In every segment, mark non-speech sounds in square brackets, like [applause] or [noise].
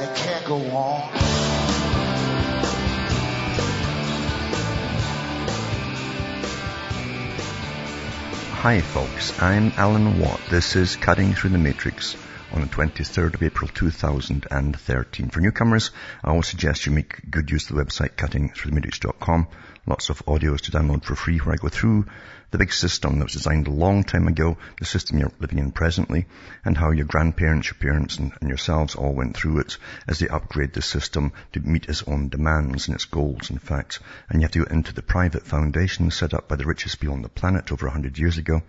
and it can't go on. Hi folks, I'm Alan Watt. This is Cutting Through the Matrix on the 23rd of April 2013. For newcomers, I always suggest you make good use of the website cuttingthroughthematrix.com. Lots of audios to download for free where I go through the big system that was designed a long time ago, the system you're living in presently, and how your grandparents, your parents, and, and, yourselves all went through it as they upgrade the system to meet its own demands and its goals, in fact. And you have to go into the private foundation set up by the richest people on the planet over a hundred years ago,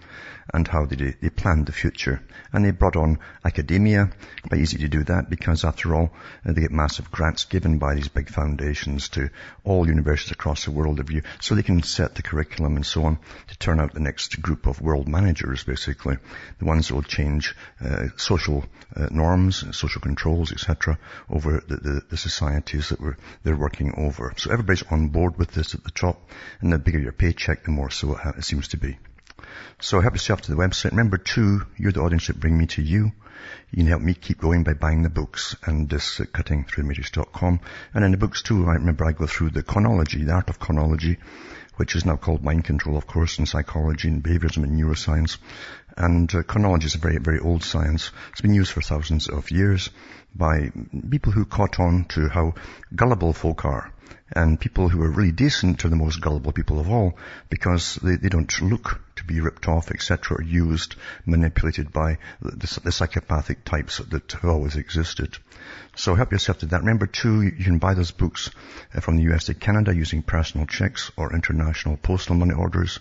and how they, they planned the future. And they brought on academia, quite easy to do that because after all, uh, they get massive grants given by these big foundations to all universities across the world of you, so they can set the curriculum and so on to turn out the next group of world managers, basically. The ones that will change uh, social uh, norms, social controls, etc., over the, the, the, societies that they're working over. So everybody's on board with this at the top, and the bigger your paycheck, the more so it, it seems to be. So I help yourself to the website. Remember too, you're the audience that bring me to you. You can help me keep going by buying the books and this at. And in the books too, I remember I go through the chronology, the art of chronology, which is now called mind control, of course, in psychology and behaviorism and neuroscience. And uh, chronology is a very, very old science. It's been used for thousands of years by people who caught on to how gullible folk are. And people who are really decent are the most gullible people of all because they, they don't look to be ripped off, etc., or used, manipulated by the, the, the psychopathic types that have always existed. So help yourself to that. Remember too, you can buy those books uh, from the US to Canada using personal checks or international postal money orders.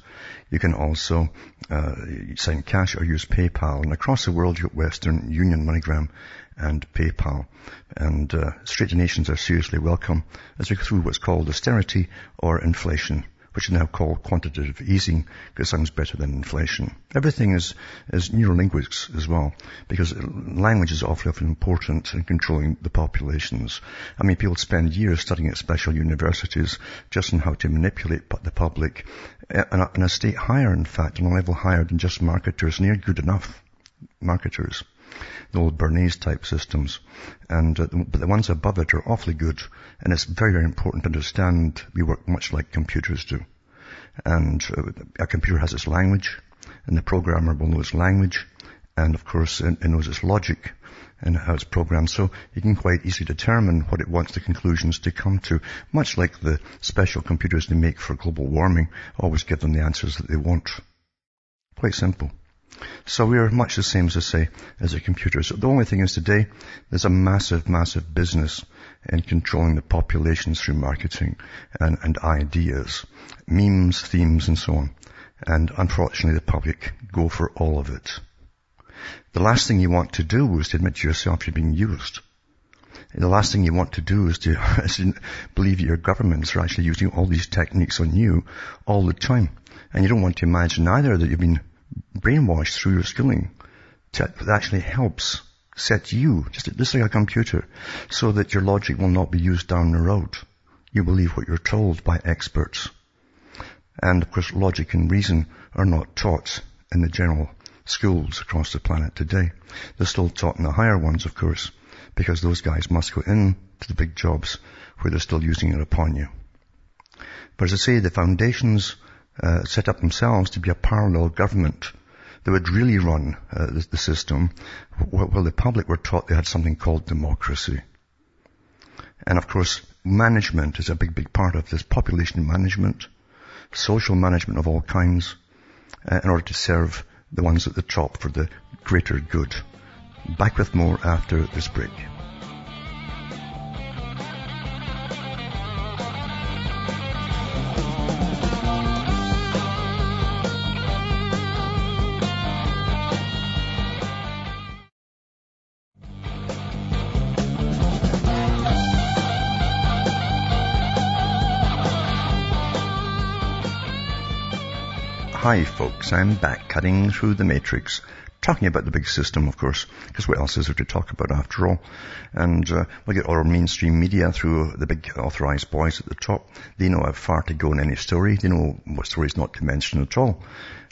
You can also uh, send cash or use PayPal. And across the world, you have Western Union, MoneyGram, and PayPal. And uh, straight donations are seriously welcome as we go through what's called austerity or inflation which is now called quantitative easing, because it sounds better than inflation. Everything is, is neurolinguistics as well, because language is awfully often important in controlling the populations. I mean, people spend years studying at special universities just on how to manipulate the public in a, in a state higher, in fact, on a level higher than just marketers, near good enough marketers the old Bernays type systems. And, uh, but the ones above it are awfully good. And it's very, very important to understand we work much like computers do. And uh, a computer has its language, and the programmer will know its language, and of course it, it knows its logic and how it's programmed. So you can quite easily determine what it wants the conclusions to come to, much like the special computers they make for global warming always give them the answers that they want. Quite simple. So we are much the same, as I say, as a computer. So the only thing is today, there's a massive, massive business in controlling the populations through marketing and, and ideas, memes, themes, and so on. And unfortunately, the public go for all of it. The last thing you want to do is to admit to yourself you're being used. The last thing you want to do is to, [laughs] is to believe your governments are actually using all these techniques on you all the time. And you don't want to imagine either that you've been brainwashed through your schooling that actually helps set you, just, just like a computer, so that your logic will not be used down the road. You believe what you're told by experts. And of course, logic and reason are not taught in the general schools across the planet today. They're still taught in the higher ones, of course, because those guys must go in to the big jobs where they're still using it upon you. But as I say, the foundations uh, set up themselves to be a parallel government that would really run uh, the, the, system, while the public were taught they had something called democracy. And of course, management is a big, big part of this. Population management, social management of all kinds, uh, in order to serve the ones at the top for the greater good. Back with more after this break. Hi folks, I'm back cutting through the matrix talking about the big system, of course, because what else is there to talk about after all? And uh, we get all our mainstream media through the big authorized boys at the top. They know how far to go in any story. They know what stories not to mention at all.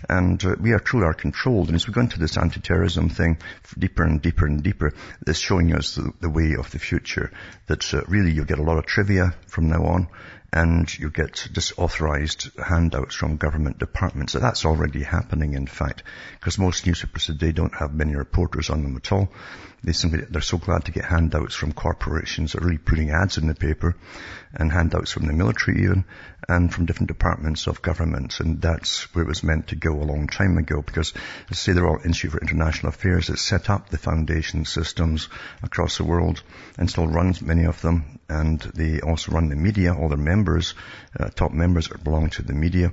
And uh, we are truly are controlled. And as we go into this anti-terrorism thing deeper and deeper and deeper, it's showing us the, the way of the future. That uh, really you'll get a lot of trivia from now on and you get disauthorized handouts from government departments. So that's already happening, in fact, because most newspapers today don't have many reporters on them at all. They simply, they're so glad to get handouts from corporations that are really putting ads in the paper and handouts from the military even and from different departments of government. And that's where it was meant to go a long time ago because, as I say, the Royal Institute for International Affairs that set up the foundation systems across the world and still runs many of them. And they also run the media. All their members, uh, top members belong to the media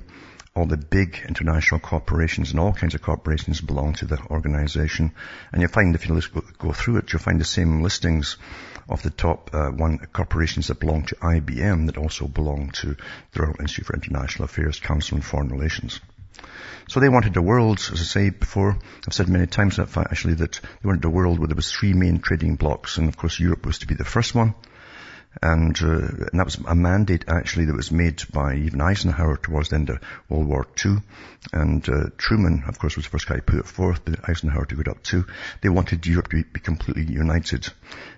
all the big international corporations and all kinds of corporations belong to the organization. And you'll find if you go through it, you'll find the same listings of the top uh, one corporations that belong to IBM that also belong to the Royal Institute for International Affairs Council on Foreign Relations. So they wanted a world, as I say before, I've said many times that actually that they wanted a world where there was three main trading blocks and of course Europe was to be the first one. And, uh, and, that was a mandate actually that was made by even Eisenhower towards the end of World War II. And uh, Truman, of course, was the first guy to put it forth, but Eisenhower took it up too. They wanted Europe to be completely united.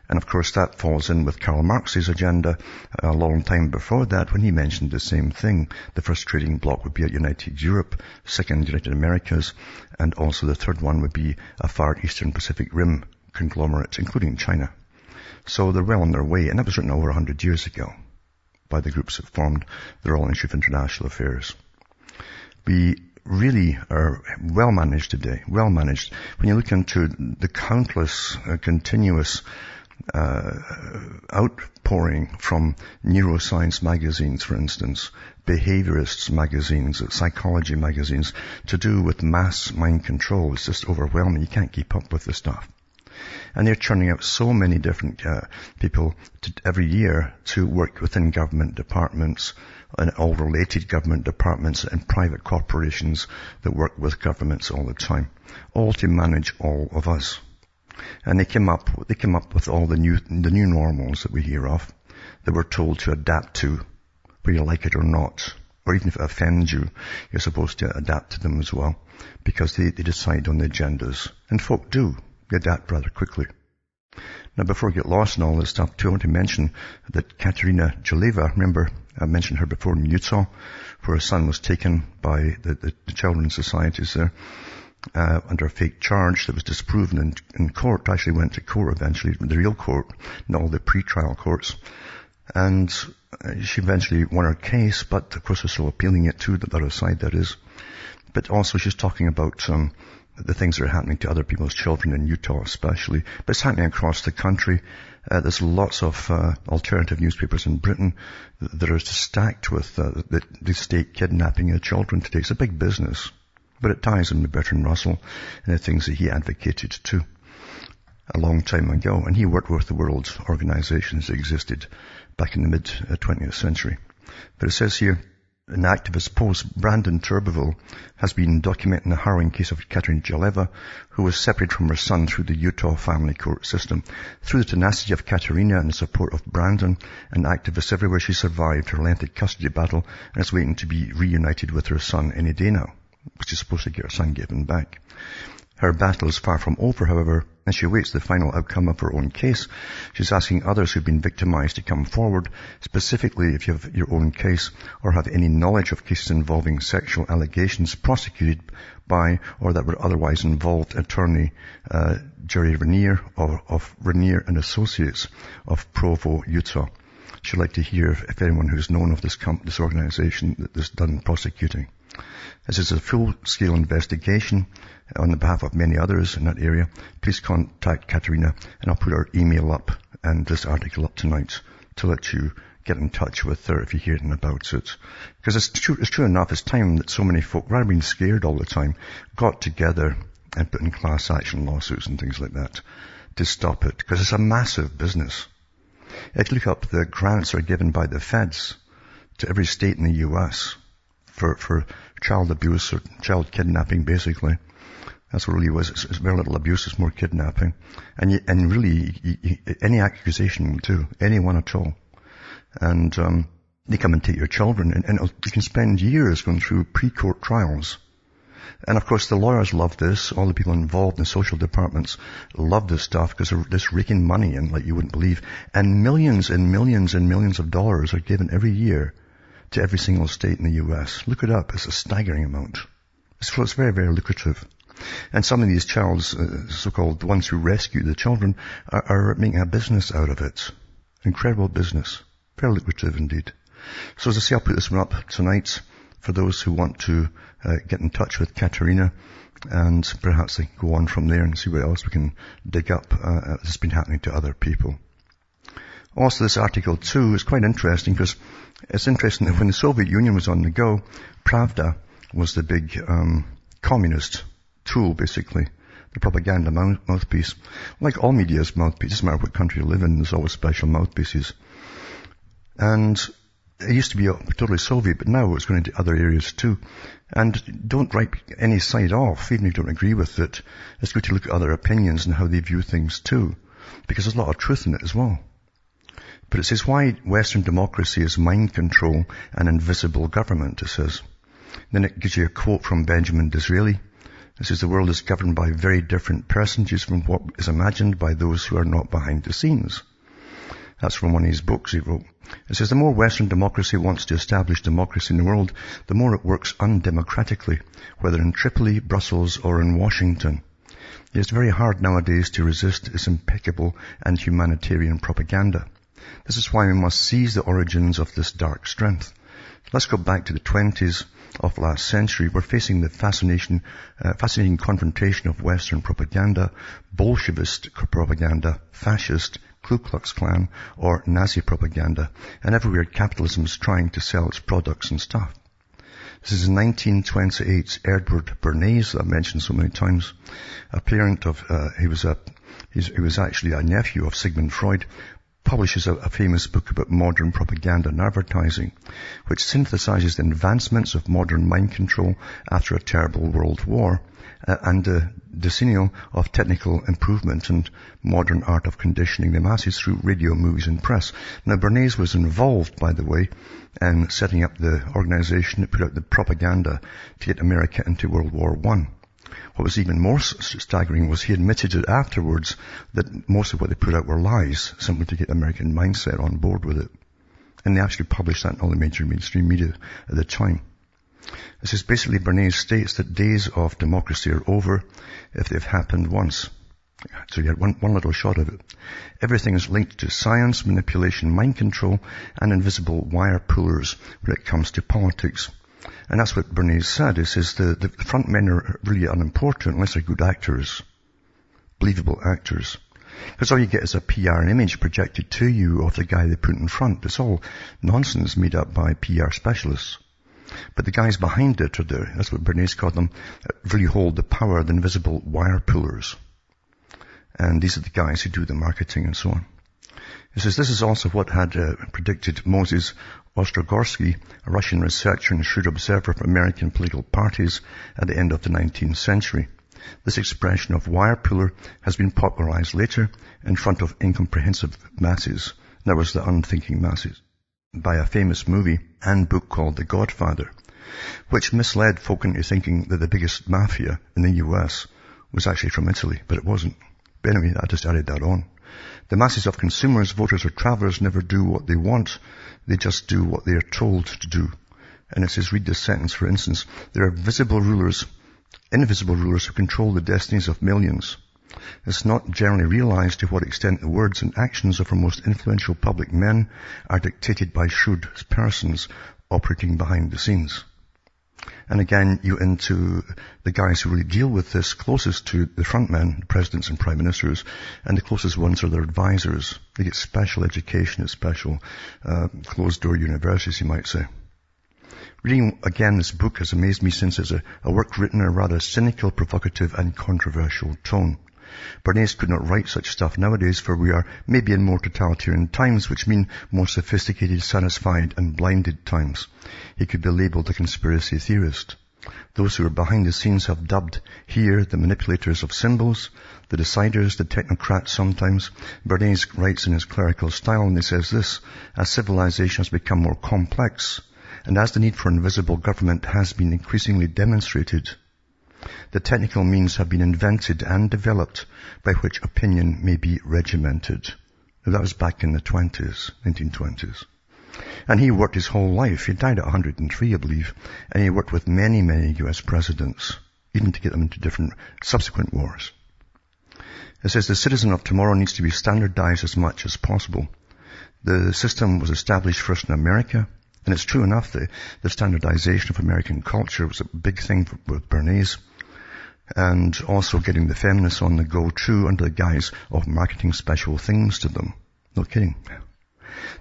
And of course that falls in with Karl Marx's agenda a long time before that when he mentioned the same thing. The first trading bloc would be a united Europe, second United Americas, and also the third one would be a far eastern Pacific Rim conglomerate, including China. So they're well on their way, and that was written over 100 years ago by the groups that formed the Royal Institute of International Affairs. We really are well managed today, well managed. When you look into the countless, uh, continuous uh, outpouring from neuroscience magazines, for instance, behaviorists magazines, psychology magazines, to do with mass mind control. It's just overwhelming. You can't keep up with the stuff. And they're churning out so many different uh, people to, every year to work within government departments and all related government departments and private corporations that work with governments all the time, all to manage all of us. And they came up, they came up with all the new, the new normals that we hear of that we're told to adapt to, whether you like it or not. Or even if it offends you, you're supposed to adapt to them as well, because they, they decide on the agendas. And folk do get that rather quickly. Now, before we get lost in all this stuff, too, I want to mention that Katerina Geleva, remember I mentioned her before in Utah, where her son was taken by the, the, the children's societies there, uh, under a fake charge that was disproven in, in court, actually went to court eventually, the real court, not all the pre-trial courts. And uh, she eventually won her case, but of course we're still appealing it to the other side, that is. But also she's talking about um, the things that are happening to other people's children in Utah especially, but it's happening across the country. Uh, there's lots of uh, alternative newspapers in Britain that are stacked with uh, the, the, state kidnapping of children today. It's a big business, but it ties in with Bertrand Russell and the things that he advocated too a long time ago. And he worked with the world organizations that existed back in the mid 20th uh, century. But it says here, an activist post, Brandon Turbeville, has been documenting the harrowing case of Katerina Geleva, who was separated from her son through the Utah family court system. Through the tenacity of Katerina and the support of Brandon and activists everywhere, she survived her lengthy custody battle and is waiting to be reunited with her son any day now, which is supposed to get her son given back. Her battle is far from over, however, as she awaits the final outcome of her own case. She's asking others who've been victimized to come forward, specifically if you have your own case or have any knowledge of cases involving sexual allegations prosecuted by or that would otherwise involve attorney uh, Jerry Raniere of, of Raniere and Associates of Provo, Utah. She'd like to hear if, if anyone who's known of this, this organization that has done prosecuting. This is a full-scale investigation on the behalf of many others in that area. Please contact Katerina and I'll put her email up and this article up tonight to let you get in touch with her if you hear anything about it. Because it's true, it's true enough, it's time that so many folk, rather being scared all the time, got together and put in class action lawsuits and things like that to stop it. Because it's a massive business. If you look up the grants are given by the feds to every state in the US, for, for child abuse or child kidnapping basically. That's really was. It's, it's very little abuse, it's more kidnapping. And you, and really, you, you, any accusation do. Anyone at all. And, um, they come and take your children and, and you can spend years going through pre-court trials. And of course the lawyers love this. All the people involved in the social departments love this stuff because they're just raking money in like you wouldn't believe. And millions and millions and millions of dollars are given every year to every single state in the US. Look it up. It's a staggering amount. It's, it's very, very lucrative. And some of these child's, uh, so-called the ones who rescue the children, are, are making a business out of it. Incredible business. Very lucrative indeed. So as I say, I'll put this one up tonight for those who want to uh, get in touch with Katerina and perhaps they can go on from there and see what else we can dig up uh, that's been happening to other people. Also, this article too is quite interesting because it's interesting that when the Soviet Union was on the go, Pravda was the big um, communist tool, basically, the propaganda mouthpiece. Like all media's mouthpiece, doesn't matter what country you live in, there's always special mouthpieces. And it used to be uh, totally Soviet, but now it's going into other areas too. And don't write any side off, even if you don't agree with it. It's good to look at other opinions and how they view things too, because there's a lot of truth in it as well. But it says why Western democracy is mind control and invisible government, it says. Then it gives you a quote from Benjamin Disraeli. It says the world is governed by very different personages from what is imagined by those who are not behind the scenes. That's from one of his books he wrote. It says the more Western democracy wants to establish democracy in the world, the more it works undemocratically, whether in Tripoli, Brussels, or in Washington. It is very hard nowadays to resist its impeccable and humanitarian propaganda. This is why we must seize the origins of this dark strength. Let's go back to the 20s of last century. We're facing the fascination, uh, fascinating confrontation of Western propaganda, Bolshevist propaganda, fascist, Ku Klux Klan, or Nazi propaganda, and everywhere capitalism is trying to sell its products and stuff. This is 1928's Edward Bernays that I've mentioned so many times. A parent of, uh, he was a, he was actually a nephew of Sigmund Freud, publishes a, a, famous book about modern propaganda and advertising, which synthesizes the advancements of modern mind control after a terrible world war uh, and the decennial of technical improvement and modern art of conditioning the masses through radio, movies and press. Now Bernays was involved, by the way, in setting up the organization that put out the propaganda to get America into World War One. What was even more staggering was he admitted it afterwards that most of what they put out were lies, simply to get the American mindset on board with it. And they actually published that in all the major mainstream media at the time. This is basically Bernays states that days of democracy are over if they've happened once. So you had one, one little shot of it. Everything is linked to science, manipulation, mind control, and invisible wire pullers when it comes to politics. And that's what Bernays said, is, is the, the front men are really unimportant unless they're good actors. Believable actors. Because all you get is a PR image projected to you of the guy they put in front. It's all nonsense made up by PR specialists. But the guys behind it are there, that's what Bernays called them, really hold the power, the invisible wire pullers. And these are the guys who do the marketing and so on. He says this is also what had uh, predicted Moses Ostrogorsky, a Russian researcher and shrewd observer of American political parties at the end of the 19th century. This expression of wire puller has been popularized later in front of incomprehensive masses. That was the unthinking masses by a famous movie and book called The Godfather, which misled folk into thinking that the biggest mafia in the US was actually from Italy, but it wasn't. But anyway, I just added that on. The masses of consumers, voters or travelers never do what they want. They just do what they are told to do. And it says, read this sentence for instance, there are visible rulers, invisible rulers who control the destinies of millions. It's not generally realized to what extent the words and actions of our most influential public men are dictated by shrewd persons operating behind the scenes. And again, you're into the guys who really deal with this closest to the front men, the presidents and prime ministers, and the closest ones are their advisors. They get special education at special uh, closed-door universities, you might say. Reading again this book has amazed me since it's a, a work written in a rather cynical, provocative and controversial tone. Bernays could not write such stuff nowadays for we are maybe in more totalitarian times, which mean more sophisticated, satisfied and blinded times. He could be labeled a conspiracy theorist. Those who are behind the scenes have dubbed here the manipulators of symbols, the deciders, the technocrats sometimes. Bernays writes in his clerical style and he says this, as civilization has become more complex, and as the need for invisible government has been increasingly demonstrated, the technical means have been invented and developed by which opinion may be regimented. That was back in the 20s, 1920s. And he worked his whole life. He died at 103, I believe. And he worked with many, many US presidents, even to get them into different subsequent wars. It says the citizen of tomorrow needs to be standardized as much as possible. The system was established first in America, and it's true enough that the standardization of American culture was a big thing with Bernays. And also getting the feminists on the go too under the guise of marketing special things to them. No kidding.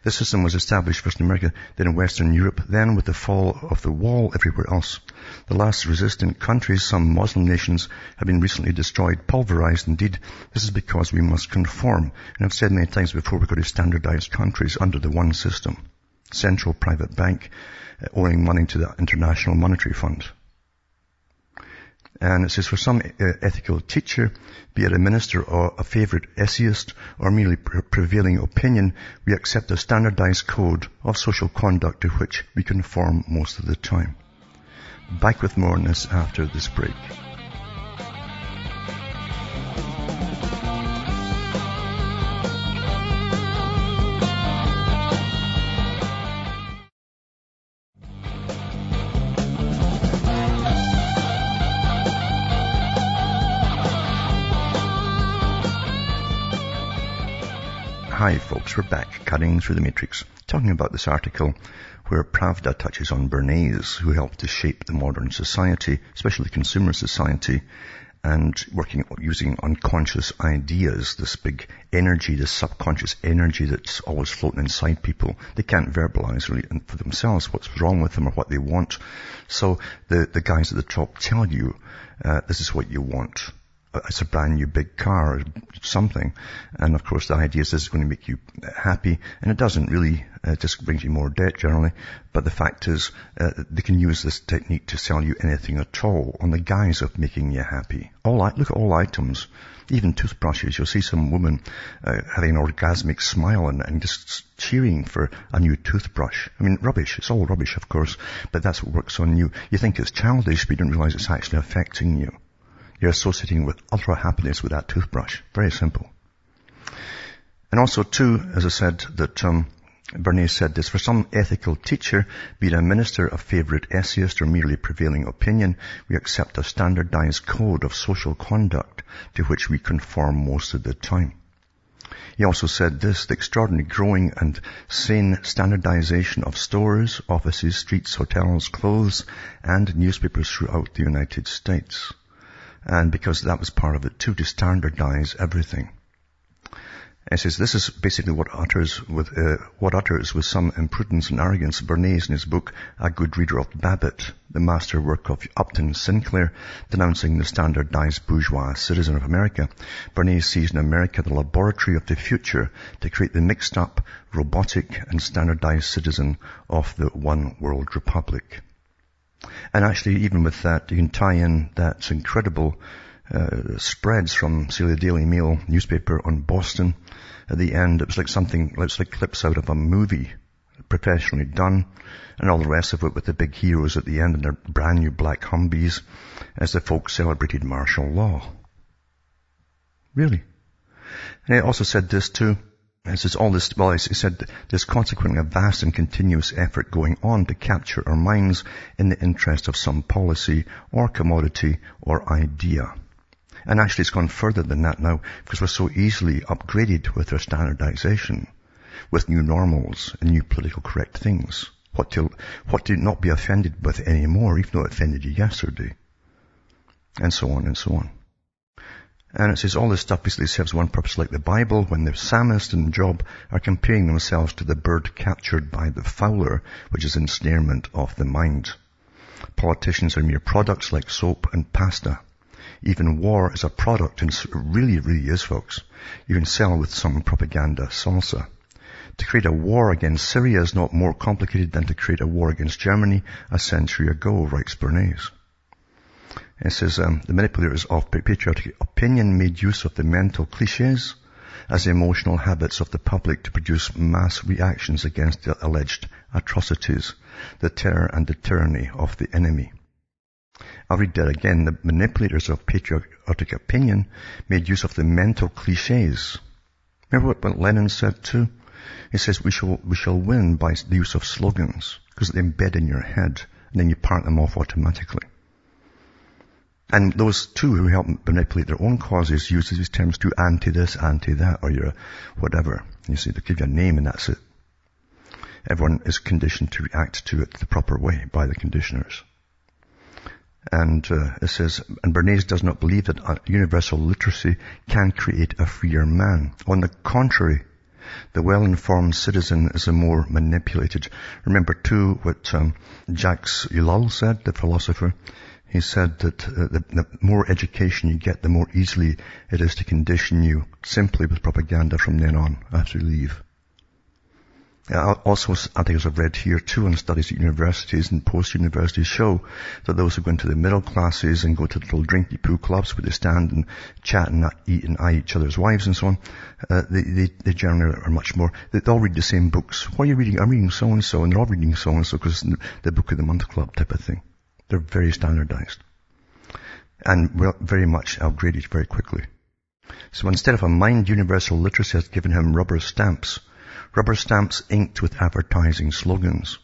This system was established first in America, then in Western Europe, then with the fall of the wall everywhere else. The last resistant countries, some Muslim nations, have been recently destroyed, pulverized. Indeed, this is because we must conform. And I've said many times before, we've got to standardize countries under the one system. Central private bank uh, owing money to the International Monetary Fund. And it says, for some uh, ethical teacher, be it a minister or a favorite essayist or merely pre- prevailing opinion, we accept a standardized code of social conduct to which we conform most of the time. Back with more on this after this break. Folks, we're back cutting through the matrix, talking about this article where Pravda touches on Bernays, who helped to shape the modern society, especially consumer society, and working using unconscious ideas, this big energy, this subconscious energy that's always floating inside people. They can't verbalize really for themselves what's wrong with them or what they want. So the, the guys at the top tell you, uh, this is what you want it's a brand new big car or something. And of course the idea is this is going to make you happy. And it doesn't really. It just brings you more debt generally. But the fact is, uh, they can use this technique to sell you anything at all on the guise of making you happy. All look at all items. Even toothbrushes, you'll see some woman uh, having an orgasmic smile and, and just cheering for a new toothbrush. I mean, rubbish. It's all rubbish, of course, but that's what works on you. You think it's childish, but you don't realize it's actually affecting you. You're associating with ultra happiness with that toothbrush. Very simple. And also too, as I said, that um, said this, for some ethical teacher, be it a minister, a favorite essayist, or merely prevailing opinion, we accept a standardized code of social conduct to which we conform most of the time. He also said this, the extraordinary growing and sane standardization of stores, offices, streets, hotels, clothes, and newspapers throughout the United States and because that was part of it too, to standardize everything. It says this is basically what utters with uh, what utters with some imprudence and arrogance Bernays in his book A Good Reader of Babbitt, the masterwork of Upton Sinclair, denouncing the standardized bourgeois citizen of America. Bernays sees in America the laboratory of the future to create the mixed up, robotic and standardized citizen of the one world republic. And actually, even with that, you can tie in that incredible uh, spreads from, say, the Daily Mail newspaper on Boston. At the end, it was like something, it was like clips out of a movie, professionally done, and all the rest of it with the big heroes at the end and their brand new black Humvees as the folks celebrated martial law. Really. And it also said this too, it says all this, well, he said there's consequently a vast and continuous effort going on to capture our minds in the interest of some policy or commodity or idea. And actually it's gone further than that now because we're so easily upgraded with our standardization, with new normals and new political correct things. What to, what to not be offended with anymore, even though it offended you yesterday. And so on and so on. And it says all this stuff basically serves one purpose like the Bible when the psalmist and Job are comparing themselves to the bird captured by the fowler, which is ensnarement of the mind. Politicians are mere products like soap and pasta. Even war is a product, and really, really is, folks. You can sell with some propaganda salsa. To create a war against Syria is not more complicated than to create a war against Germany a century ago, writes Bernays. It says, um, the manipulators of patriotic opinion made use of the mental cliches as emotional habits of the public to produce mass reactions against the alleged atrocities, the terror and the tyranny of the enemy. I'll read that again. The manipulators of patriotic opinion made use of the mental cliches. Remember what Lenin said too? He says we shall, we shall win by the use of slogans because they embed in your head and then you part them off automatically. And those two who help manipulate their own causes use these terms to anti this, anti that, or you're whatever. You see, they give you a name and that's it. Everyone is conditioned to react to it the proper way by the conditioners. And uh, it says, and Bernays does not believe that universal literacy can create a freer man. On the contrary, the well-informed citizen is a more manipulated. Remember too what um, Jacques Ellul said, the philosopher. He said that uh, the, the, more education you get, the more easily it is to condition you simply with propaganda from then on after you leave. Also, articles I've read here too on studies at universities and post-universities show that those who go into the middle classes and go to little drinky poo clubs where they stand and chat and eat and eye each other's wives and so on, uh, they, they, they, generally are much more, they all read the same books. Why are you reading? I'm reading so-and-so and they're all reading so-and-so because the book of the month club type of thing. They're very standardized. And very much upgraded very quickly. So instead of a mind universal literacy has given him rubber stamps, Rubber stamps inked with advertising slogans,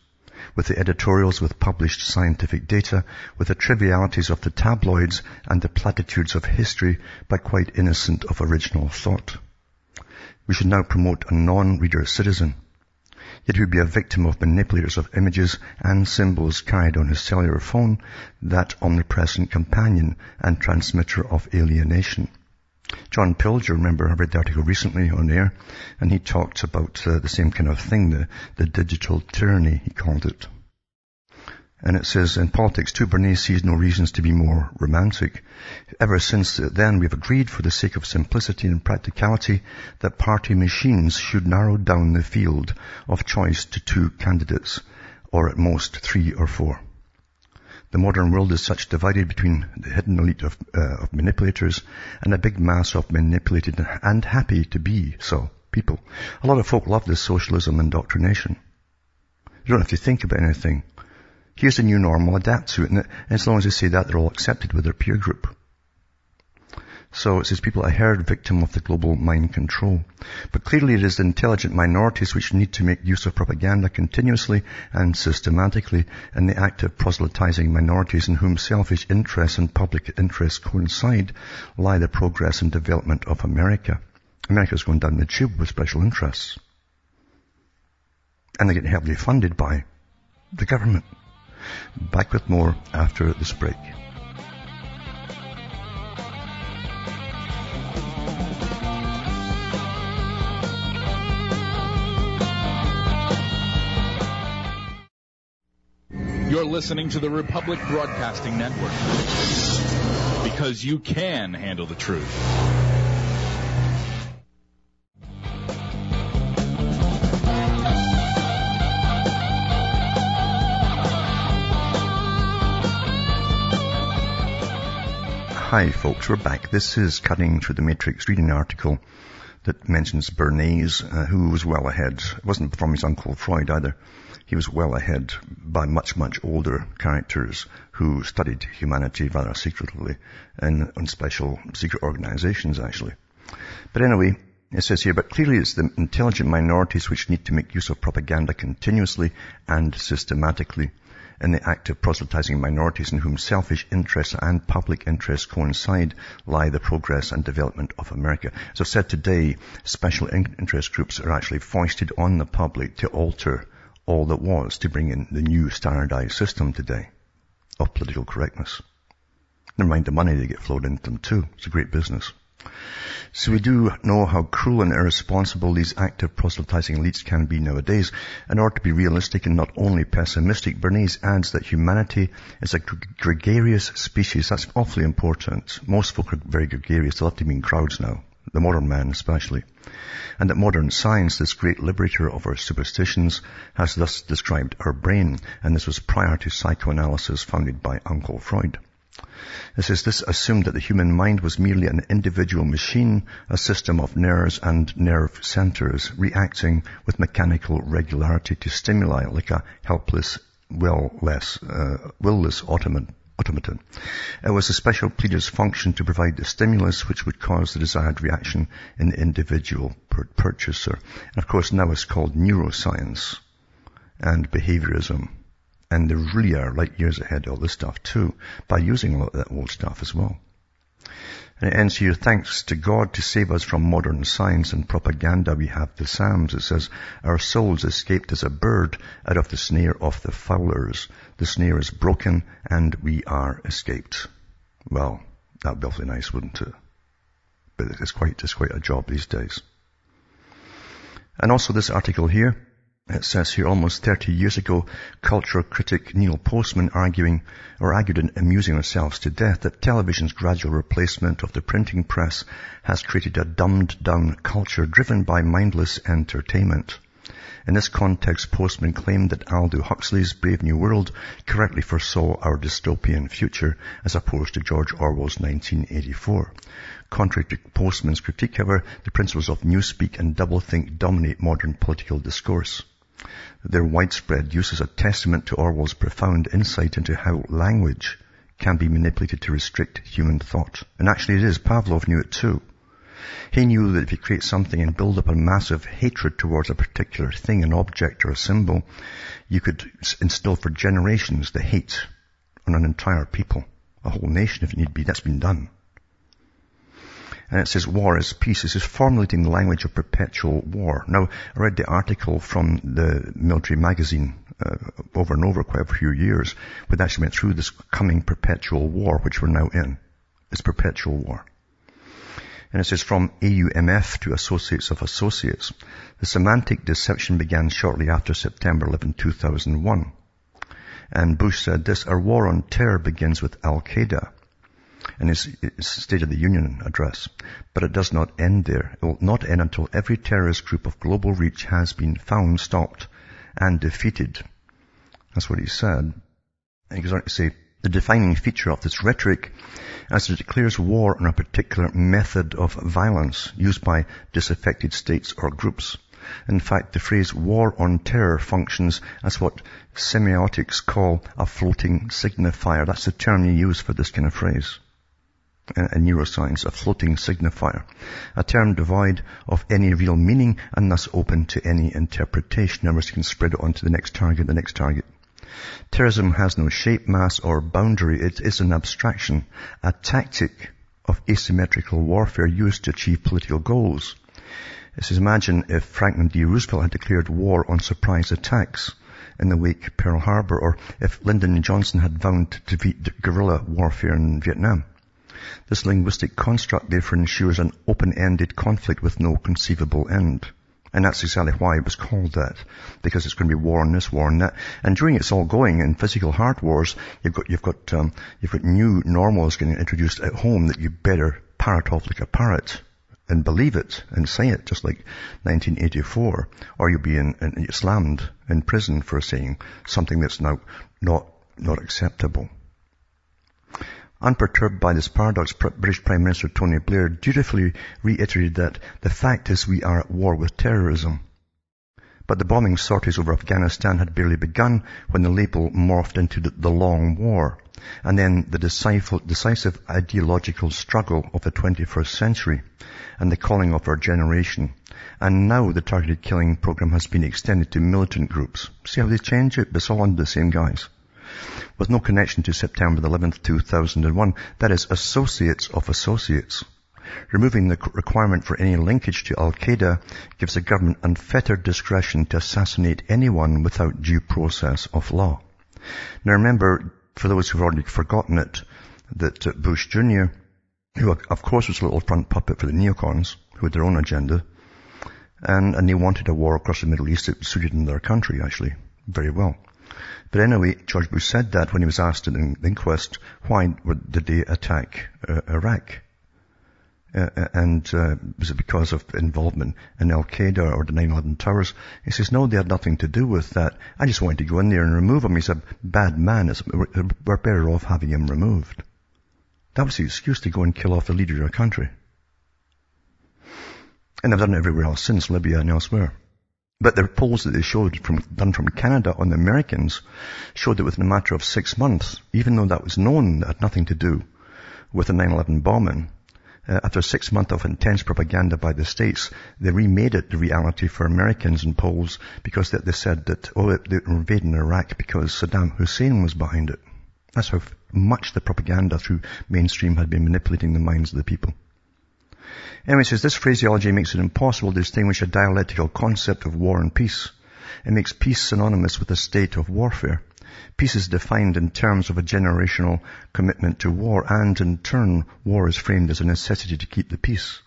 with the editorials with published scientific data, with the trivialities of the tabloids and the platitudes of history, but quite innocent of original thought. We should now promote a non-reader citizen. Yet he would be a victim of manipulators of images and symbols carried on his cellular phone, that omnipresent companion and transmitter of alienation. John Pilger, remember, I read the article recently on air, and he talked about uh, the same kind of thing, the, the digital tyranny, he called it. And it says, in politics too, Bernays sees no reasons to be more romantic. Ever since then, we've agreed for the sake of simplicity and practicality that party machines should narrow down the field of choice to two candidates, or at most three or four. The modern world is such divided between the hidden elite of, uh, of manipulators and a big mass of manipulated and happy to be so people. A lot of folk love this socialism indoctrination. You don't have to think about anything. Here's the new normal, adapt to it, and as long as they say that, they're all accepted with their peer group. So it says people are herd victim of the global mind control. But clearly it is the intelligent minorities which need to make use of propaganda continuously and systematically in the act of proselytizing minorities in whom selfish interests and public interests coincide lie the progress and development of America. America is going down the tube with special interests. And they get heavily funded by the government. Back with more after this break. You're listening to the Republic Broadcasting Network because you can handle the truth. Hi folks, we're back. This is Cutting Through the Matrix, reading an article that mentions Bernays, uh, who was well ahead. It wasn't from his uncle Freud either. He was well ahead by much, much older characters who studied humanity rather secretly and on special secret organizations actually. But anyway, it says here, but clearly it's the intelligent minorities which need to make use of propaganda continuously and systematically in the act of proselytizing minorities in whom selfish interests and public interests coincide lie the progress and development of America. As I've said today, special interest groups are actually foisted on the public to alter all that was to bring in the new standardized system today of political correctness. Never mind the money they get flowed into them too. It's a great business. So we do know how cruel and irresponsible these active proselytizing elites can be nowadays. In order to be realistic and not only pessimistic, Bernays adds that humanity is a gregarious species. That's awfully important. Most folk are very gregarious. They love to be in crowds now. The modern man especially. And that modern science, this great liberator of our superstitions, has thus described our brain. And this was prior to psychoanalysis founded by Uncle Freud. It says this assumed that the human mind was merely an individual machine, a system of nerves and nerve centers reacting with mechanical regularity to stimuli like a helpless, will-less, uh, will-less automaton. automaton. It was a special pleader's function to provide the stimulus which would cause the desired reaction in the individual purchaser. And of course now it's called neuroscience and behaviorism. And they really are light years ahead of all this stuff too, by using a lot of that old stuff as well. And it ends here, thanks to God to save us from modern science and propaganda, we have the Psalms. It says, our souls escaped as a bird out of the snare of the fowlers. The snare is broken and we are escaped. Well, that'd be awfully nice, wouldn't it? But it's quite, it's quite a job these days. And also this article here, it says here almost 30 years ago, cultural critic Neil Postman arguing, or argued in amusing ourselves to death that television's gradual replacement of the printing press has created a dumbed down culture driven by mindless entertainment. In this context, Postman claimed that Aldous Huxley's Brave New World correctly foresaw our dystopian future as opposed to George Orwell's 1984. Contrary to Postman's critique, however, the principles of newspeak and doublethink dominate modern political discourse. Their widespread use is a testament to Orwell's profound insight into how language can be manipulated to restrict human thought. And actually it is. Pavlov knew it too. He knew that if you create something and build up a massive hatred towards a particular thing, an object or a symbol, you could instill for generations the hate on an entire people, a whole nation if need be. That's been done. And it says war is peace. This is formulating the language of perpetual war. Now, I read the article from the military magazine uh, over and over quite a few years, but actually went through this coming perpetual war, which we're now in. It's perpetual war. And it says from AUMF to Associates of Associates. The semantic deception began shortly after September 11, 2001. And Bush said this, our war on terror begins with Al-Qaeda in his, his State of the Union address. But it does not end there. It will not end until every terrorist group of global reach has been found, stopped, and defeated. That's what he said. He goes on to say, the defining feature of this rhetoric as it declares war on a particular method of violence used by disaffected states or groups. In fact, the phrase war on terror functions as what semiotics call a floating signifier. That's the term you use for this kind of phrase in neuroscience, a floating signifier, a term devoid of any real meaning and thus open to any interpretation. Others can spread it on to the next target, the next target. Terrorism has no shape, mass, or boundary. It is an abstraction, a tactic of asymmetrical warfare used to achieve political goals. It says, imagine if Franklin D. Roosevelt had declared war on surprise attacks in the wake of Pearl Harbor, or if Lyndon Johnson had vowed to defeat guerrilla warfare in Vietnam. This linguistic construct therefore ensures an open-ended conflict with no conceivable end. And that's exactly why it was called that. Because it's going to be war on this, war on that. And during it's all going in physical heart wars, you've got, you've got, um, you've got new normals getting introduced at home that you better parrot off like a parrot and believe it and say it just like 1984 or you'll be in, in, slammed in prison for saying something that's now not, not acceptable. Unperturbed by this paradox, British Prime Minister Tony Blair dutifully reiterated that the fact is we are at war with terrorism. But the bombing sorties over Afghanistan had barely begun when the label morphed into the, long war, and then the decisive, ideological struggle of the 21st century, and the calling of our generation. And now the targeted killing program has been extended to militant groups. See how they change it? It's all under the same guys with no connection to September 11th, 2001. That is associates of associates. Removing the requirement for any linkage to Al-Qaeda gives the government unfettered discretion to assassinate anyone without due process of law. Now remember, for those who've already forgotten it, that uh, Bush Jr. who of course was a little front puppet for the neocons, who had their own agenda, and, and they wanted a war across the Middle East that suited in their country, actually, very well. But anyway, George Bush said that when he was asked in the inquest, why did they attack uh, Iraq? Uh, uh, and uh, was it because of involvement in Al Qaeda or the 9/11 towers? He says, no, they had nothing to do with that. I just wanted to go in there and remove him. He's a bad man. We're better off having him removed. That was the excuse to go and kill off the leader of your country. And they've done it everywhere else since, Libya and elsewhere. But the polls that they showed from, done from Canada on the Americans showed that within a matter of six months, even though that was known, that had nothing to do with the 9-11 bombing, uh, after six months of intense propaganda by the states, they remade it the reality for Americans in polls because they, they said that, oh, they were invading Iraq because Saddam Hussein was behind it. That's how much the propaganda through mainstream had been manipulating the minds of the people. Anyway, says this phraseology makes it impossible to distinguish a dialectical concept of war and peace. It makes peace synonymous with a state of warfare. Peace is defined in terms of a generational commitment to war, and in turn, war is framed as a necessity to keep the peace.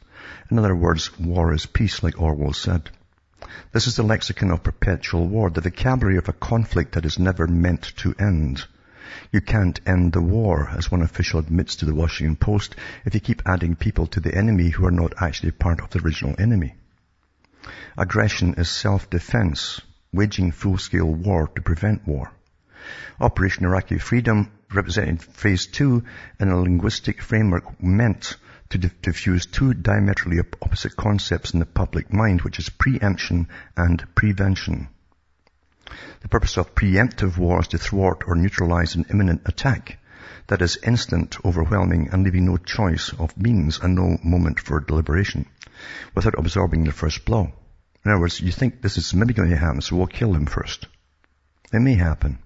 In other words, war is peace, like Orwell said. This is the lexicon of perpetual war, the vocabulary of a conflict that is never meant to end. You can't end the war, as one official admits to the Washington Post, if you keep adding people to the enemy who are not actually part of the original enemy. Aggression is self-defense, waging full-scale war to prevent war. Operation Iraqi Freedom represented phase two in a linguistic framework meant to diffuse two diametrically opposite concepts in the public mind, which is preemption and prevention. The purpose of preemptive war is to thwart or neutralize an imminent attack that is instant, overwhelming, and leaving no choice of means and no moment for deliberation without absorbing the first blow. In other words, you think this is maybe going to happen, so we'll kill him first. It may happen.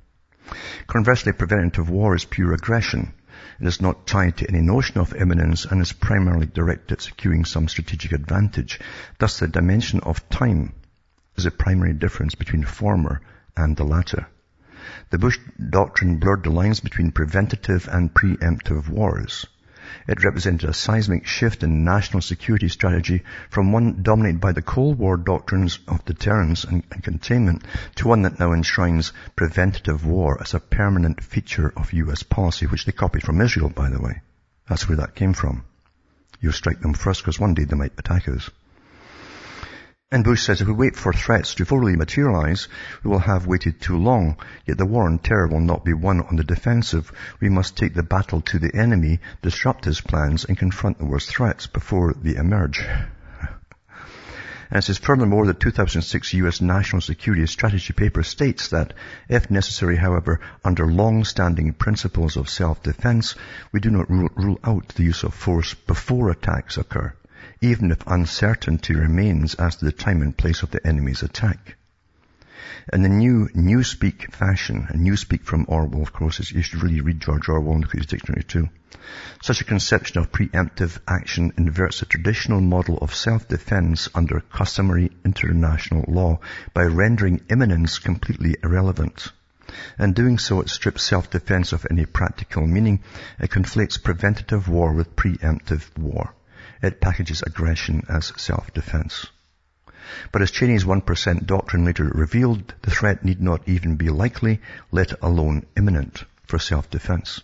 Conversely, preventative war is pure aggression. It is not tied to any notion of imminence and is primarily directed at securing some strategic advantage. Thus, the dimension of time is a primary difference between the former and the latter. The Bush doctrine blurred the lines between preventative and preemptive wars. It represented a seismic shift in national security strategy from one dominated by the Cold War doctrines of deterrence and, and, containment to one that now enshrines preventative war as a permanent feature of US policy, which they copied from Israel, by the way. That's where that came from. You strike them first because one day they might attack us. And Bush says if we wait for threats to fully materialize, we will have waited too long. Yet the war on terror will not be won on the defensive. We must take the battle to the enemy, disrupt his plans, and confront the worst threats before they emerge. And it says, furthermore, the 2006 U.S. National Security Strategy paper states that, if necessary, however, under long-standing principles of self-defense, we do not rule, rule out the use of force before attacks occur even if uncertainty remains as to the time and place of the enemy's attack. In the new Newspeak fashion, and Newspeak from Orwell, of course, is, you should really read George Orwell in the Queen's Dictionary too. Such a conception of preemptive action inverts the traditional model of self-defense under customary international law by rendering imminence completely irrelevant. In doing so, it strips self-defense of any practical meaning. It conflates preventative war with preemptive war. It packages aggression as self-defense. But as Cheney's 1% doctrine later revealed, the threat need not even be likely, let alone imminent, for self-defense.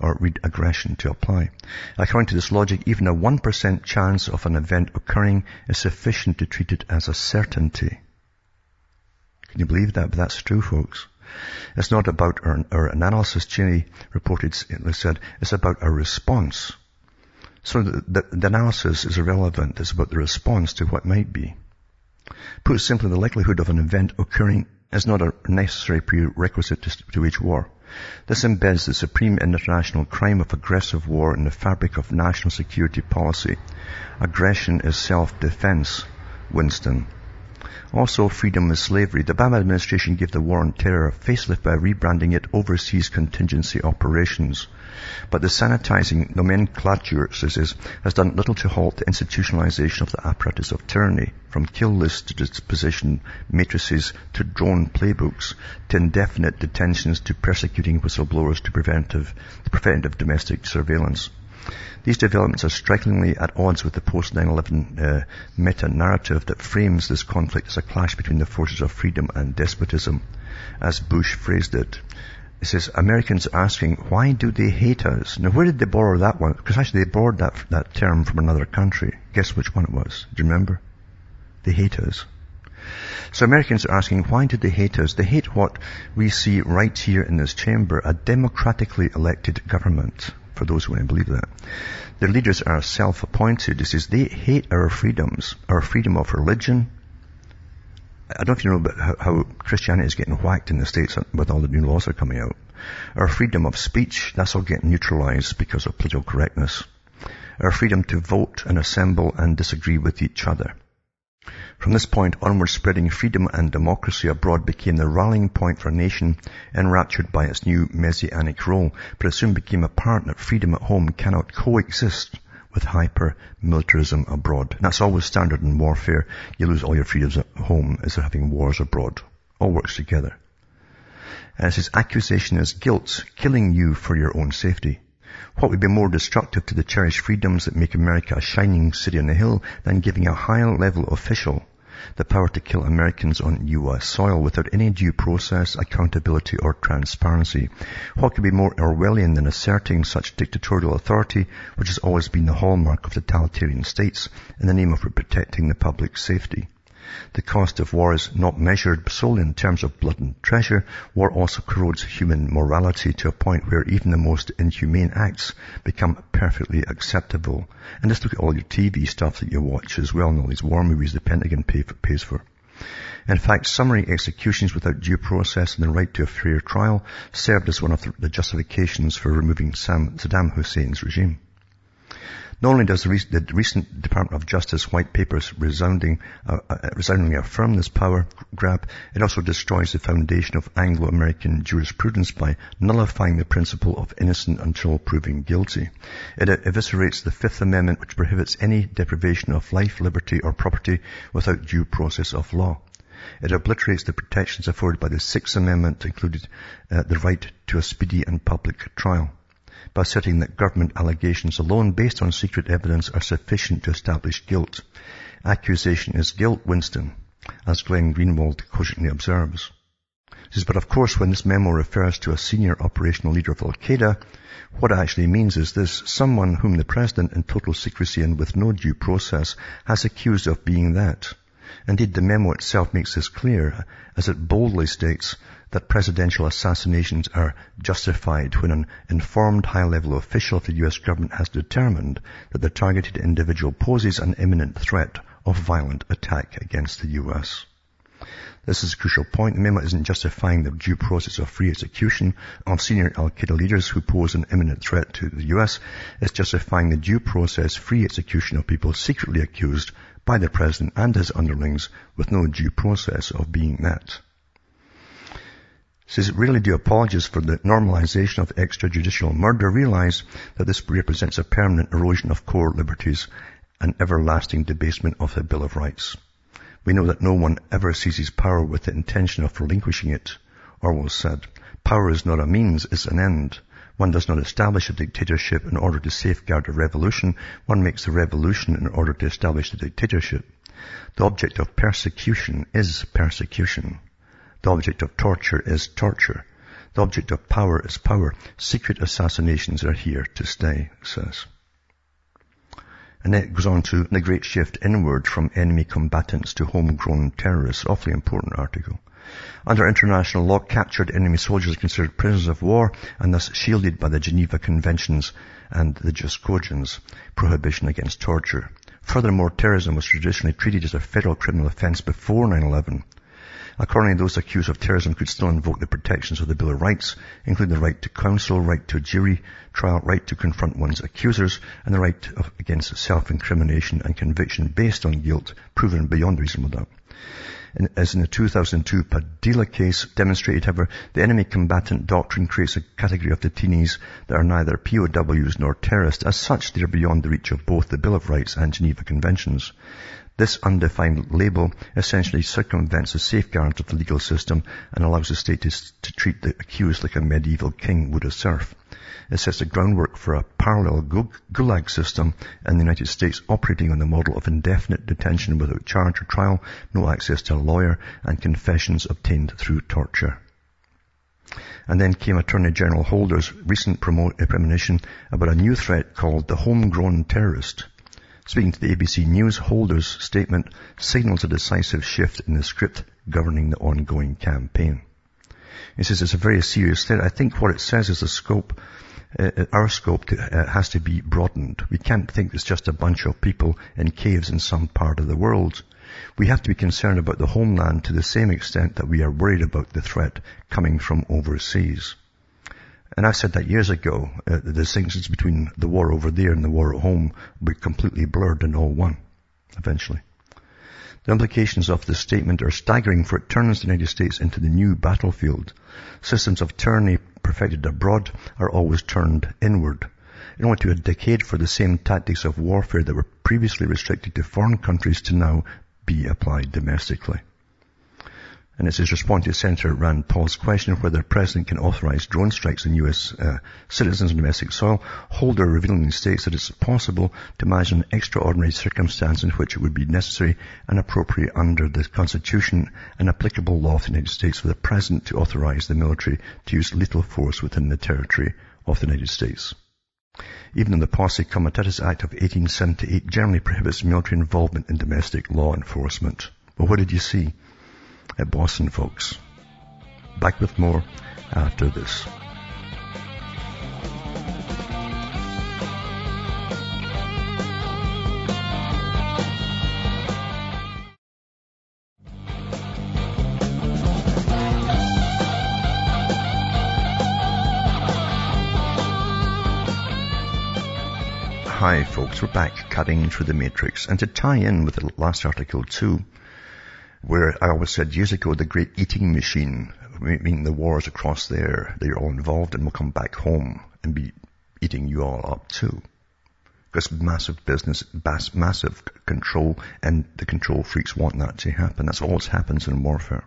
Or read aggression to apply. According to this logic, even a 1% chance of an event occurring is sufficient to treat it as a certainty. Can you believe that? But that's true, folks. It's not about our, our analysis, Cheney reported, said, it's about our response so the, the, analysis is irrelevant. It's about the response to what might be. Put simply, the likelihood of an event occurring is not a necessary prerequisite to, to war. This embeds the supreme international crime of aggressive war in the fabric of national security policy. Aggression is self-defense. Winston. Also, freedom is slavery. The Obama administration gave the war on terror a facelift by rebranding it Overseas Contingency Operations. But the sanitizing nomenclature, says, has done little to halt the institutionalization of the apparatus of tyranny, from kill lists to disposition matrices to drone playbooks, to indefinite detentions to persecuting whistleblowers to preventive, to preventive domestic surveillance. These developments are strikingly at odds with the post-9-11 uh, meta-narrative that frames this conflict as a clash between the forces of freedom and despotism, as Bush phrased it. It says, Americans asking, why do they hate us? Now, where did they borrow that one? Because actually they borrowed that, that term from another country. Guess which one it was? Do you remember? They hate us. So Americans are asking, why do they hate us? They hate what we see right here in this chamber, a democratically elected government for those who to believe that. Their leaders are self-appointed. It says they hate our freedoms, our freedom of religion. I don't know if you know about how, how Christianity is getting whacked in the States with all the new laws that are coming out. Our freedom of speech, that's all getting neutralized because of political correctness. Our freedom to vote and assemble and disagree with each other. From this point onward, spreading freedom and democracy abroad became the rallying point for a nation enraptured by its new messianic role, but it soon became apparent that freedom at home cannot coexist with hyper-militarism abroad. And that's always standard in warfare. You lose all your freedoms at home as they're having wars abroad. All works together. As his accusation is guilt, killing you for your own safety. What would be more destructive to the cherished freedoms that make America a shining city on the hill than giving a high level official the power to kill Americans on U.S. soil without any due process, accountability or transparency. What could be more Orwellian than asserting such dictatorial authority, which has always been the hallmark of totalitarian states, in the name of protecting the public safety? The cost of war is not measured solely in terms of blood and treasure. War also corrodes human morality to a point where even the most inhumane acts become perfectly acceptable. And just look at all your TV stuff that you watch as well and all these war movies the Pentagon pay for, pays for. In fact, summary executions without due process and the right to a fair trial served as one of the justifications for removing Saddam Hussein's regime. Not only does the, re- the recent Department of Justice white papers resounding, uh, uh, resoundingly affirm this power grab, it also destroys the foundation of Anglo-American jurisprudence by nullifying the principle of innocent until proven guilty. It eviscerates the Fifth Amendment, which prohibits any deprivation of life, liberty, or property without due process of law. It obliterates the protections afforded by the Sixth Amendment, including uh, the right to a speedy and public trial by asserting that government allegations alone based on secret evidence are sufficient to establish guilt. Accusation is guilt, Winston, as Glenn Greenwald cogently observes. Says, but of course, when this memo refers to a senior operational leader of Al-Qaeda, what it actually means is this, someone whom the president in total secrecy and with no due process has accused of being that. Indeed, the memo itself makes this clear, as it boldly states, that presidential assassinations are justified when an informed high-level official of the U.S. government has determined that the targeted individual poses an imminent threat of violent attack against the U.S. This is a crucial point. The memo isn't justifying the due process of free execution of senior Al-Qaeda leaders who pose an imminent threat to the U.S. It's justifying the due process free execution of people secretly accused by the president and his underlings with no due process of being met says really do apologists for the normalization of extrajudicial murder realize that this represents a permanent erosion of core liberties and everlasting debasement of the Bill of Rights. We know that no one ever seizes power with the intention of relinquishing it. Orwell said, power is not a means, it's an end. One does not establish a dictatorship in order to safeguard a revolution. One makes a revolution in order to establish the dictatorship. The object of persecution is persecution. The object of torture is torture. The object of power is power. Secret assassinations are here to stay, says. And it goes on to the great shift inward from enemy combatants to homegrown terrorists. Awfully important article. Under international law, captured enemy soldiers are considered prisoners of war and thus shielded by the Geneva Conventions and the Jus Cogens prohibition against torture. Furthermore, terrorism was traditionally treated as a federal criminal offense before 9-11. Accordingly, those accused of terrorism could still invoke the protections of the Bill of Rights, including the right to counsel, right to a jury trial, right to confront one's accusers, and the right of, against self-incrimination and conviction based on guilt proven beyond reasonable doubt. As in the 2002 Padilla case demonstrated, however, the enemy combatant doctrine creates a category of detainees that are neither POWs nor terrorists. As such, they are beyond the reach of both the Bill of Rights and Geneva Conventions. This undefined label essentially circumvents the safeguards of the legal system and allows the state to, to treat the accused like a medieval king would a serf. It sets the groundwork for a parallel gulag system in the United States operating on the model of indefinite detention without charge or trial, no access to a lawyer, and confessions obtained through torture. And then came Attorney General Holder's recent premonition about a new threat called the homegrown terrorist. Speaking to the ABC News, Holder's statement signals a decisive shift in the script governing the ongoing campaign. He says it's a very serious threat. I think what it says is the scope, uh, uh, our scope to, uh, has to be broadened. We can't think it's just a bunch of people in caves in some part of the world. We have to be concerned about the homeland to the same extent that we are worried about the threat coming from overseas. And I said that years ago, uh, the distinctions between the war over there and the war at home were completely blurred and all one, eventually. The implications of this statement are staggering for it turns the United States into the new battlefield. Systems of tyranny perfected abroad are always turned inward. In only to a decade for the same tactics of warfare that were previously restricted to foreign countries to now be applied domestically. And it's his response to Senator Rand Paul's question of whether the president can authorize drone strikes on U.S. Uh, citizens on domestic soil. Holder revealing states that it's possible to imagine an extraordinary circumstance in which it would be necessary and appropriate under the Constitution and applicable law of the United States for the president to authorize the military to use lethal force within the territory of the United States. Even in the Posse Comitatus Act of 1878 generally prohibits military involvement in domestic law enforcement. But what did you see? At Boston, folks. Back with more after this. Hi folks, we're back cutting through the matrix and to tie in with the last article too, where I always said years ago, the great eating machine, meaning the wars across there, they're all involved and will come back home and be eating you all up too. Because massive business, massive control, and the control freaks want that to happen. That's always happens in warfare.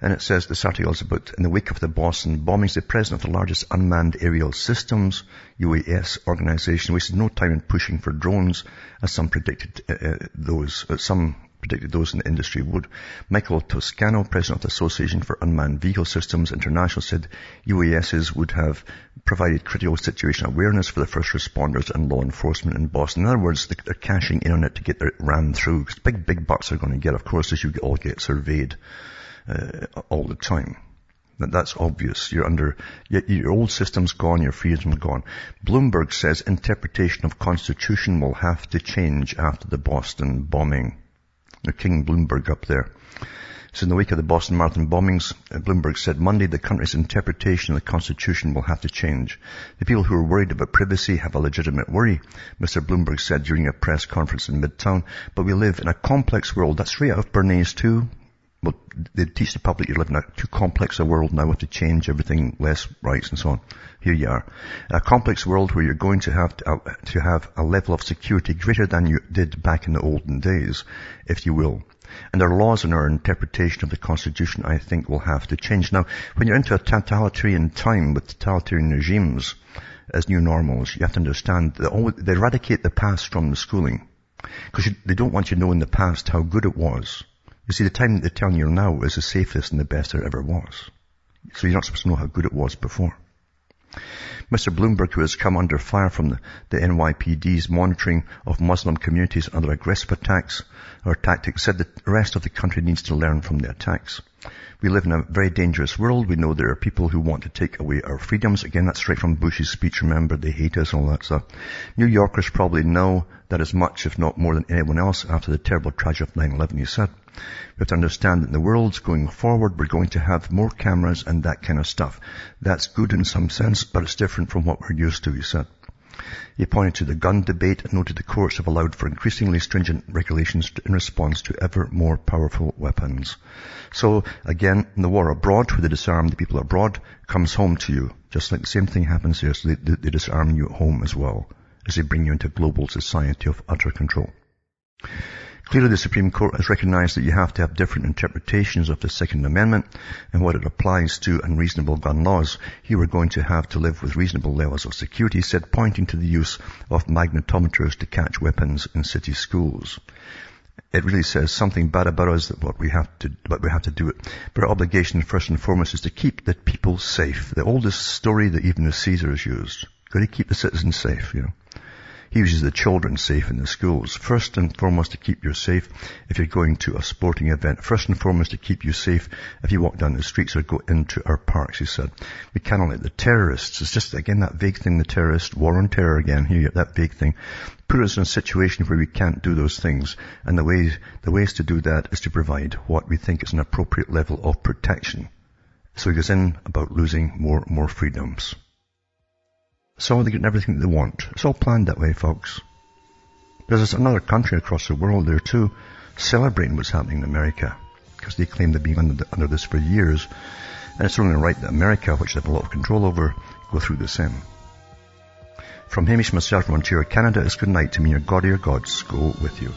And it says, this article is about, in the wake of the Boston bombings, the president of the largest unmanned aerial systems, UAS organization, wasted no time in pushing for drones, as some predicted uh, uh those, uh, some predicted those in the industry would. Michael Toscano, president of the Association for Unmanned Vehicle Systems International, said UASs would have provided critical situation awareness for the first responders and law enforcement in Boston. In other words, they're cashing in on it to get their RAM through. Because big, big bucks are going to get, of course, as you all get surveyed uh, all the time. That's obvious. You're under, your old system's gone, your freedom's gone. Bloomberg says interpretation of constitution will have to change after the Boston bombing. King Bloomberg up there. So in the wake of the Boston Marathon bombings, uh, Bloomberg said Monday the country's interpretation of the Constitution will have to change. The people who are worried about privacy have a legitimate worry, Mr. Bloomberg said during a press conference in Midtown. But we live in a complex world. That's right out of Bernays too. Well, they teach the public you live in a too complex a world now, We have to change everything, less rights and so on. Here you are. A complex world where you're going to have to, uh, to have a level of security greater than you did back in the olden days, if you will. And our laws and our interpretation of the Constitution, I think, will have to change. Now, when you're into a totalitarian time with totalitarian regimes as new normals, you have to understand that they eradicate the past from the schooling. Because they don't want you to know in the past how good it was. You see, the time that they're telling you now is the safest and the best there ever was. So you're not supposed to know how good it was before. Mr. Bloomberg, who has come under fire from the, the NYPD's monitoring of Muslim communities under aggressive attacks or tactics, said the rest of the country needs to learn from the attacks. We live in a very dangerous world. We know there are people who want to take away our freedoms. Again, that's straight from Bush's speech. Remember, they hate us and all that stuff. New Yorkers probably know that as much, if not more than anyone else after the terrible tragedy of 9-11, he said. We have to understand that in the world's going forward, we're going to have more cameras and that kind of stuff. That's good in some sense, but it's different from what we're used to, he said. He pointed to the gun debate and noted the courts have allowed for increasingly stringent regulations in response to ever more powerful weapons. So again, the war abroad, where they disarm the people abroad, comes home to you. Just like the same thing happens here, so they, they, they disarm you at home as well, as they bring you into a global society of utter control. Clearly the Supreme Court has recognized that you have to have different interpretations of the Second Amendment and what it applies to unreasonable gun laws. Here we're going to have to live with reasonable levels of security, said pointing to the use of magnetometers to catch weapons in city schools. It really says something bad about us that what we have to, we have to do it. But our obligation first and foremost is to keep the people safe. The oldest story that even the Caesars used. Got to keep the citizens safe, you know. He uses the children safe in the schools. First and foremost to keep you safe if you're going to a sporting event. First and foremost to keep you safe if you walk down the streets or go into our parks, he said. We cannot let the terrorists, it's just again that vague thing, the terrorist, war on terror again, here, that vague thing, put us in a situation where we can't do those things. And the ways, the ways to do that is to provide what we think is an appropriate level of protection. So he goes in about losing more, more freedoms. So they're getting everything they want. It's all planned that way, folks. There's another country across the world there too, celebrating what's happening in America, because they claim they've been under, under this for years. And it's only right that America, which they have a lot of control over, go through the same. From Hamish myself from Ontario, Canada, it's good night to me. Your God, your gods go with you.